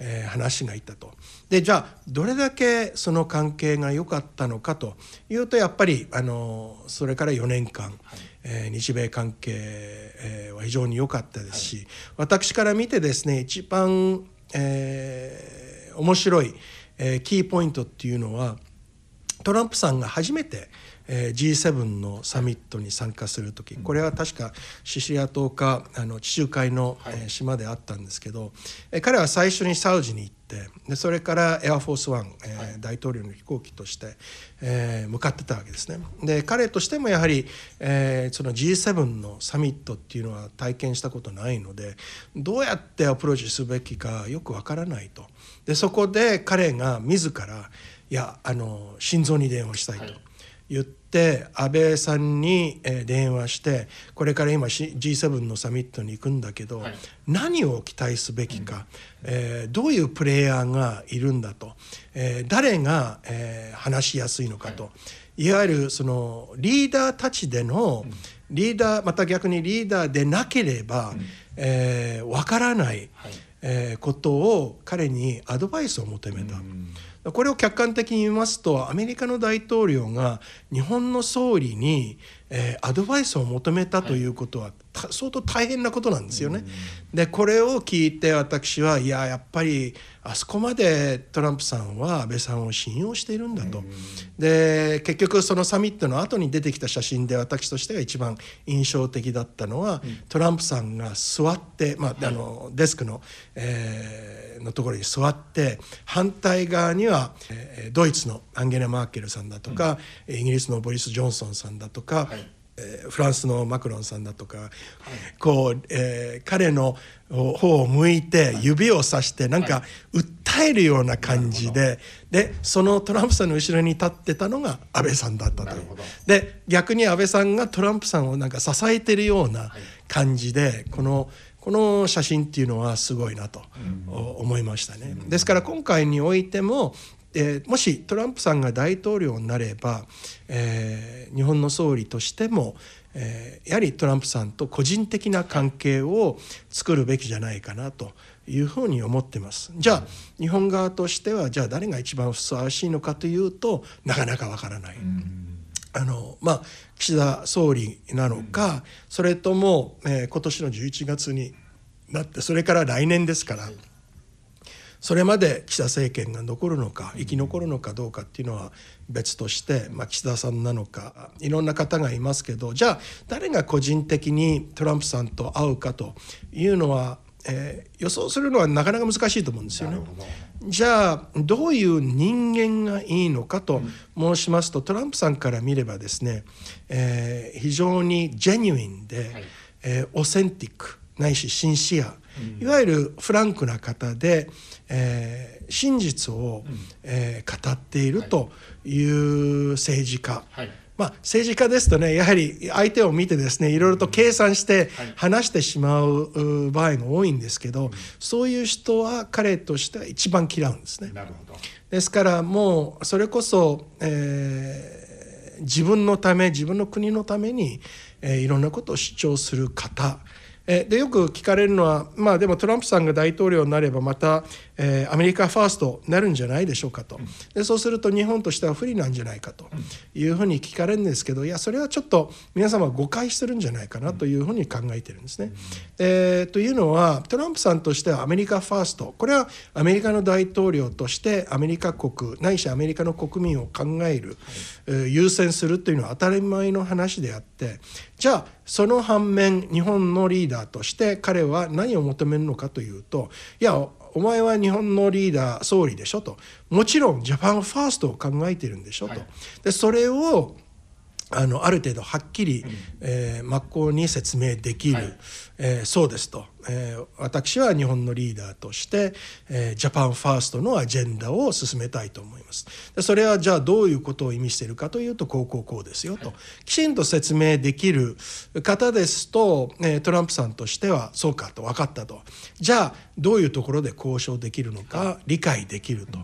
えー、話がいったと。でじゃあどれだけその関係が良かったのかというとやっぱりあのそれから4年間、はいえー、日米関係、えー、は非常に良かったですし、はい、私から見てですね一番、えー、面白い、えー、キーポイントっていうのはトランプさんが初めて、えー、G7 のサミットに参加する時これは確かシシリア島かあの地中海の、えー、島であったんですけど、えー、彼は最初にサウジに行ってでそれからエアフォースワン、えー、大統領の飛行機として、えー、向かってたわけですね。で彼としてもやはり、えー、その G7 のサミットっていうのは体験したことないのでどうやってアプローチすべきかよくわからないと。でそこで彼が自らいやあの心臓に電話したいと。はい言って安倍さんに電話してこれから今 G7 のサミットに行くんだけど、はい、何を期待すべきか、うん、えー、どういうプレイヤーがいるんだと、えー、誰が、えー、話しやすいのかと、はい、いわゆるそのリーダーたちでの、リーダーまた逆にリーダーでなければ、うん、えー、分からない、はい、えー、ことを彼にアドバイスを求めた。うんこれを客観的に見ますとアメリカの大統領が日本の総理に、えー、アドバイスを求めたということは、相当大変なことなんですよね。でこれを聞いて私はいややっぱりあそこまでトランプさんは安倍さんを信用しているんだと。で結局そのサミットの後に出てきた写真で私としては一番印象的だったのは、トランプさんが座って、まあ、あのデスクの、えー、のところに座って反対側には、えー、ドイツのアンゲラ・マーケルさんだとか、イギリスのボリス・ジョンソンさんだとか、はい。えー、フランスのマクロンさんだとか、はい、こう、えー、彼の方を向いて指をさしてなんか訴えるような感じで、はい、でそのトランプさんの後ろに立ってたのが安倍さんだったという。で逆に安倍さんがトランプさんをなんか支えてるような感じでこのこの写真っていうのはすごいなと思いましたね。ですから今回においてもえー、もしトランプさんが大統領になれば、えー、日本の総理としても、えー、やはりトランプさんと個人的な関係を作るべきじゃないかなというふうに思ってます。じゃあ日本側としてはじゃあ誰が一番ふさわしいのかというとなかなかわからない。あのまあ、岸田総理なのか、それとも、えー、今年の11月になってそれから来年ですから。それまで岸田政権が残るのか生き残るのかどうかっていうのは別として、まあ、岸田さんなのかいろんな方がいますけどじゃあ誰が個人的にトランプさんと会うかというのは、えー、予想するのはなかなか難しいと思うんですよね。じゃあどういう人間がいいのかと申しますと、トランプさんから見ればですね、えー、非常にジェニュインで、はい、えー、オセンティックないしシンシア、いわゆるフランクな方で、えー、真実を、えー、語っているという政治家、はい、まあ、政治家ですとねやはり相手を見てですねいろいろと計算して話してしまう場合が多いんですけど、そういう人は彼としては一番嫌うんですね。ですからもうそれこそ、えー、自分のため自分の国のために、えー、いろんなことを主張する方。えでよく聞かれるのは、まあ、でもトランプさんが大統領になればまた、えー、アメリカファーストになるんじゃないでしょうかと。でそうすると日本としては不利なんじゃないかというふうに聞かれるんですけどいやそれはちょっと皆様誤解してるんじゃないかなというふうに考えてるんですね。えー、というのはトランプさんとしてはアメリカファーストこれはアメリカの大統領としてアメリカ国ないしアメリカの国民を考える、えー、優先するというのは当たり前の話であってじゃあその反面日本のリーダーとして彼は何を求めるのかというといやお前は日本のリーダー総理でしょと。もちろんジャパンファーストを考えているんでしょと、でそれをあのある程度はっきり、えー、真っ向に説明できる、はい、えー、そうですと、えー、私は日本のリーダーとして、えー、ジャパンファーストのアジェンダを進めたいと思います。でそれはじゃあどういうことを意味しているかというとこうこうこうですよと、はい、きちんと説明できる方ですと、えー、トランプさんとしてはそうかと分かったと。じゃあどういうところで交渉できるのか理解できると。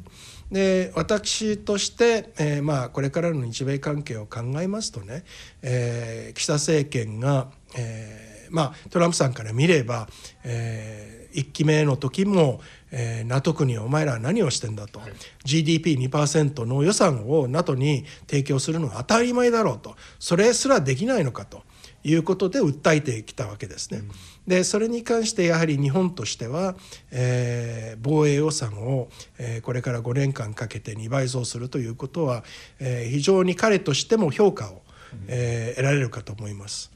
で私として、えー、まあこれからの日米関係を考えますとね、えー、岸田政権が、えー、まあトランプさんから見れば、えー、1期目の時も、えー、NATO 国お前らは何をしてんだと、はい、GDP2% の予算を NATO に提供するのが当たり前だろうとそれすらできないのかと。いうことで訴えてきたわけですね。でそれに関してやはり日本としては、えー、防衛予算を、えー、これから5年間かけて2倍増するということは、えー、非常に彼としても評価を、え、得られるかと思います。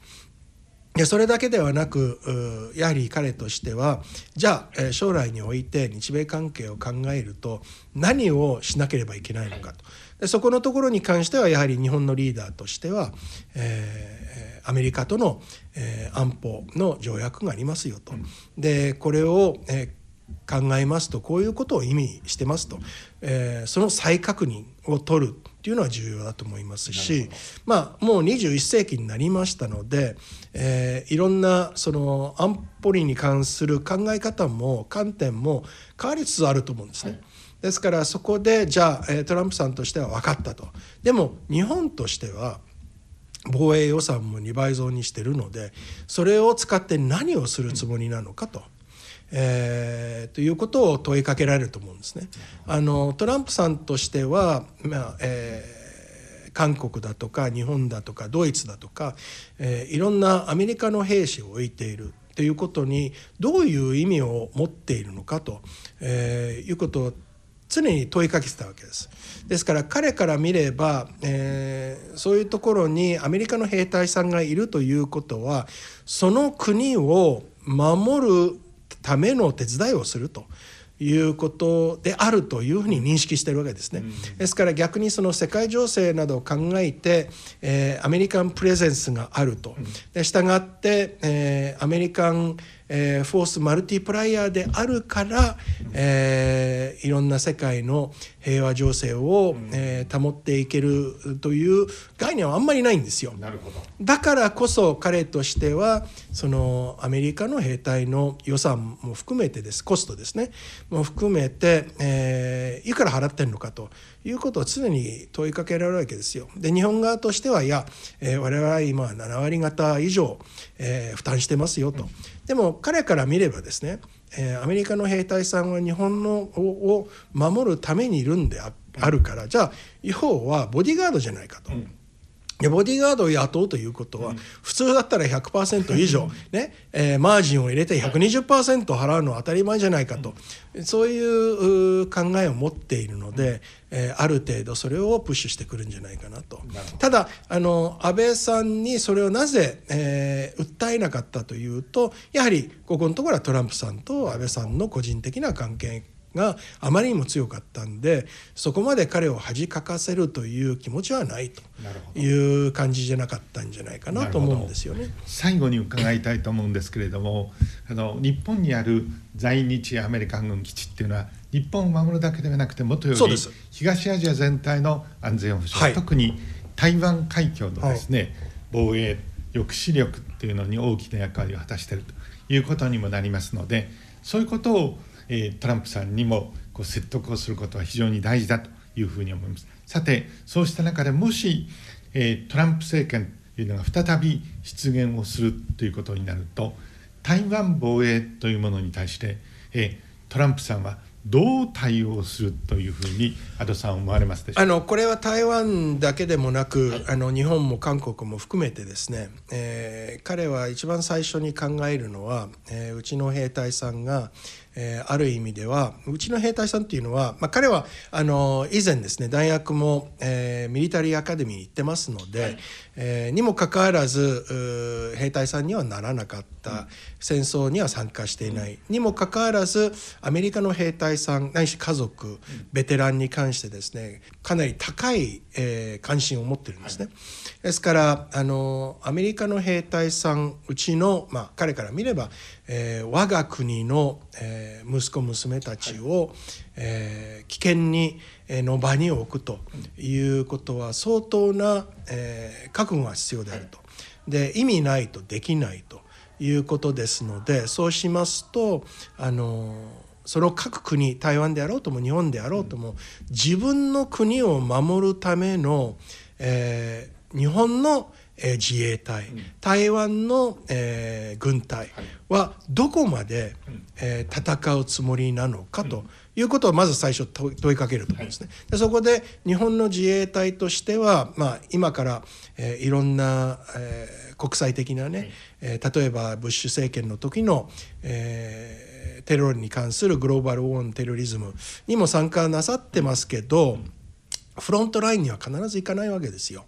でそれだけではなくやはり彼としてはじゃあ将来において日米関係を考えると何をしなければいけないのかとでそこのところに関してはやはり日本のリーダーとしては、えー、アメリカとの、えー、安保の条約がありますよと。でこれを、えー、考えますとこういうことを意味してますと、えー、その再確認を取るっていうのは重要だと思いますしまあもう21世紀になりましたので、えー、いろんなその安保理に関する考え方も観点も変わりつつあると思うんですね。はいですからそこでじゃあトランプさんとしては分かったとでも日本としては防衛予算も2倍増にしてるのでそれを使って何をするつもりなのかと。えー、ということを問いかけられると思うんですね。あのトランプさんとしては、まあえー、韓国だとか日本だとかドイツだとか、えー、いろんなアメリカの兵士を置いているということにどういう意味を持っているのかと、えー、いうことを常に問いかけてたわけです。ですから彼から見れば、えー、そういうところにアメリカの兵隊さんがいるということはその国を守るための手伝いをすると。いうことであるというふうに認識してるわけですね。ですから逆にその世界情勢などを考えて、えー、アメリカンプレゼンスがあると。で従って、えー、アメリカン、えー、フォースマルティプライヤーであるから、えー、いろんな世界の平和情勢を、えー、保っていけるという概念はあんまりないんですよ。だからこそ彼としてはそのアメリカの兵隊の予算も含めてですコストですねも含めて、えー、いくら払ってるのかということを常に問いかけられるわけですよ。で日本側としてはいや、えー、我々は今7割方以上、えー、負担してますよと。でも彼から見ればですねえー、アメリカの兵隊さんは日本のを守るためにいるんであるからじゃあ要はボディーガードじゃないかと。うんボディーガードを雇うということは、普通だったら100%以上、ねえー、マージンを入れて120%払うのは当たり前じゃないかと、そういう考えを持っているので、えー、ある程度それをプッシュしてくるんじゃないかなと。ただあの安倍さんにそれをなぜ、えー、訴えなかったというとやはりここのところはトランプさんと安倍さんの個人的な関係があまりにも強かったんでそこまで彼を恥かかせるという気持ちはないという感じじゃなかったんじゃないかなと思うんですよね。最後に伺いたいと思うんですけれどもあの日本にある在日アメリカ軍基地っていうのは日本を守るだけではなくてもとより東アジア全体の安全保障、はい、特に台湾海峡のですね、はい、防衛抑止力っていうのに大きな役割を果たしているということにもなりますのでそういうことをえ、トランプさんにもこう説得をすることは非常に大事だというふうに思います。さてそうした中でもし、え、トランプ政権というのが再び出現をするということになると台湾防衛というものに対して、え、トランプさんはどう対応するというふうにアドさん思われますでしょうあのこれは台湾だけでもなく、はい、あの日本も韓国も含めてですね、えー、彼は一番最初に考えるのは、えー、うちの兵隊さんがえー、ある意味ではうちの兵隊さんっていうのは、まあ、彼はあの以前ですね大学も、えー、ミリタリーアカデミーに行ってますので、はい、えー、にもかかわらず兵隊さんにはならなかった、うん、戦争には参加していない、うん、にもかかわらずアメリカの兵隊さんないし家族、うん、ベテランに関してですねかなり高い、えー、関心を持ってるんですね。はい、ですからあのアメリカの兵隊さんうちの、まあ、彼から見ればえー、我が国の、えー、息子娘たちを、はい、えー、危険にの場に置くということは相当な、えー、覚悟が必要であると。で意味ないとできないということですのでそうしますとあのその各国台湾であろうとも日本であろうとも自分の国を守るための、えー、日本のえー、自衛隊、うん、台湾の、えー、軍隊はどこまで、えー、戦うつもりなのかということをまず最初問いかけると思うんですね。でそこで日本の自衛隊としては、まあ、今から、えー、いろんな、えー、国際的なね、えー、例えばブッシュ政権の時の、えー、テロに関するグローバル・ウォン・テロリズムにも参加なさってますけどフロントラインには必ず行かないわけですよ。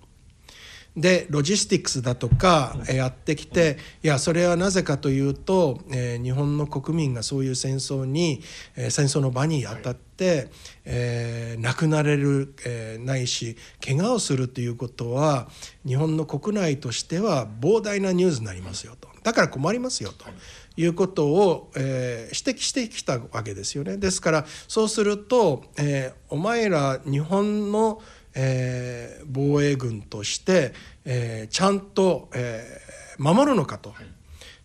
でロジスティックスだとかやってきていやそれはなぜかというと、えー、日本の国民がそういう戦争に、えー、戦争の場に当たって、えー、亡くなれる、えー、ないし怪我をするということは日本の国内としては膨大なニュースになりますよとだから困りますよと。いうことを、えー、指摘してきたわけですよね。ですからそうすると、えー、お前ら日本のえー、防衛軍として、えー、ちゃんと、えー、守るのかと、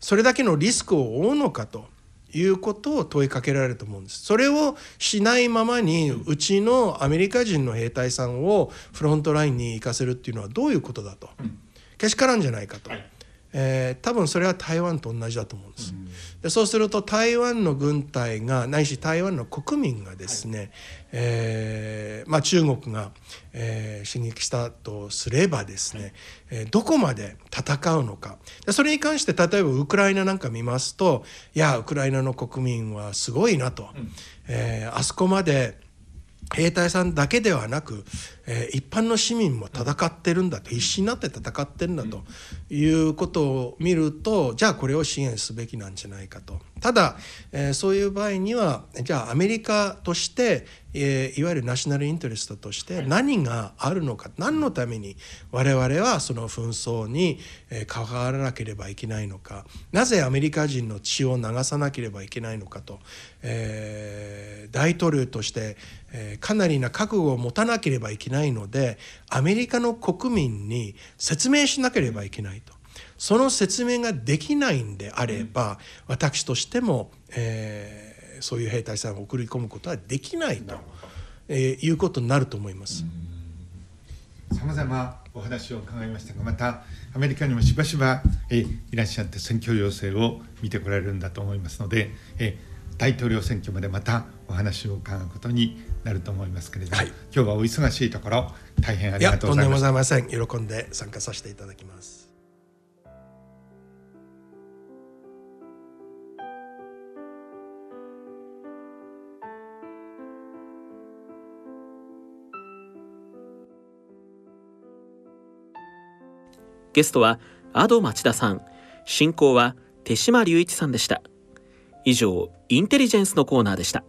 それだけのリスクを負うのかと。いうことを問いかけられると思うんです。それをしないままにうちのアメリカ人の兵隊さんをフロントラインに行かせるっていうのはどういうことだと、けしからんじゃないかと。えー、多分それは台湾と同じだと思うんです。でそうすると台湾の軍隊がないし台湾の国民がですね、はい、えー、まあ、中国が、えー、進撃したとすればですね、えどこまで戦うのか。でそれに関して例えばウクライナなんか見ますといやウクライナの国民はすごいなと、うん、えあそこまで兵隊さんだけではなく、えー、一般の市民も戦ってるんだと必死になって戦ってるんだということを見るとじゃあこれを支援すべきなんじゃないかと。ただ、えー、そういう場合にはじゃあアメリカとして、えー、いわゆるナショナルイントレストとして何があるのか何のために我々はその紛争に、えー、関わらなければいけないのかなぜアメリカ人の血を流さなければいけないのかと、えー、大統領として、え、かなりな覚悟を持たなければいけないのでアメリカの国民に説明しなければいけないと。その説明ができないんであれば、私としても、えー、そういう兵隊さんを送り込むことはできないと、えー、いうことになると思います。さまざまお話を伺いましたがまたアメリカにもしばしばえいらっしゃって選挙要請を見てこられるんだと思いますのでえ大統領選挙までまたお話を伺うことになると思いますけれども、はい、今日はお忙しいところ大変ありがとうございます。とんでもございません。喜んで参加させていただきます。ゲストは Ado 町田さん。進行は手島隆一さんでした。以上インテリジェンスのコーナーでした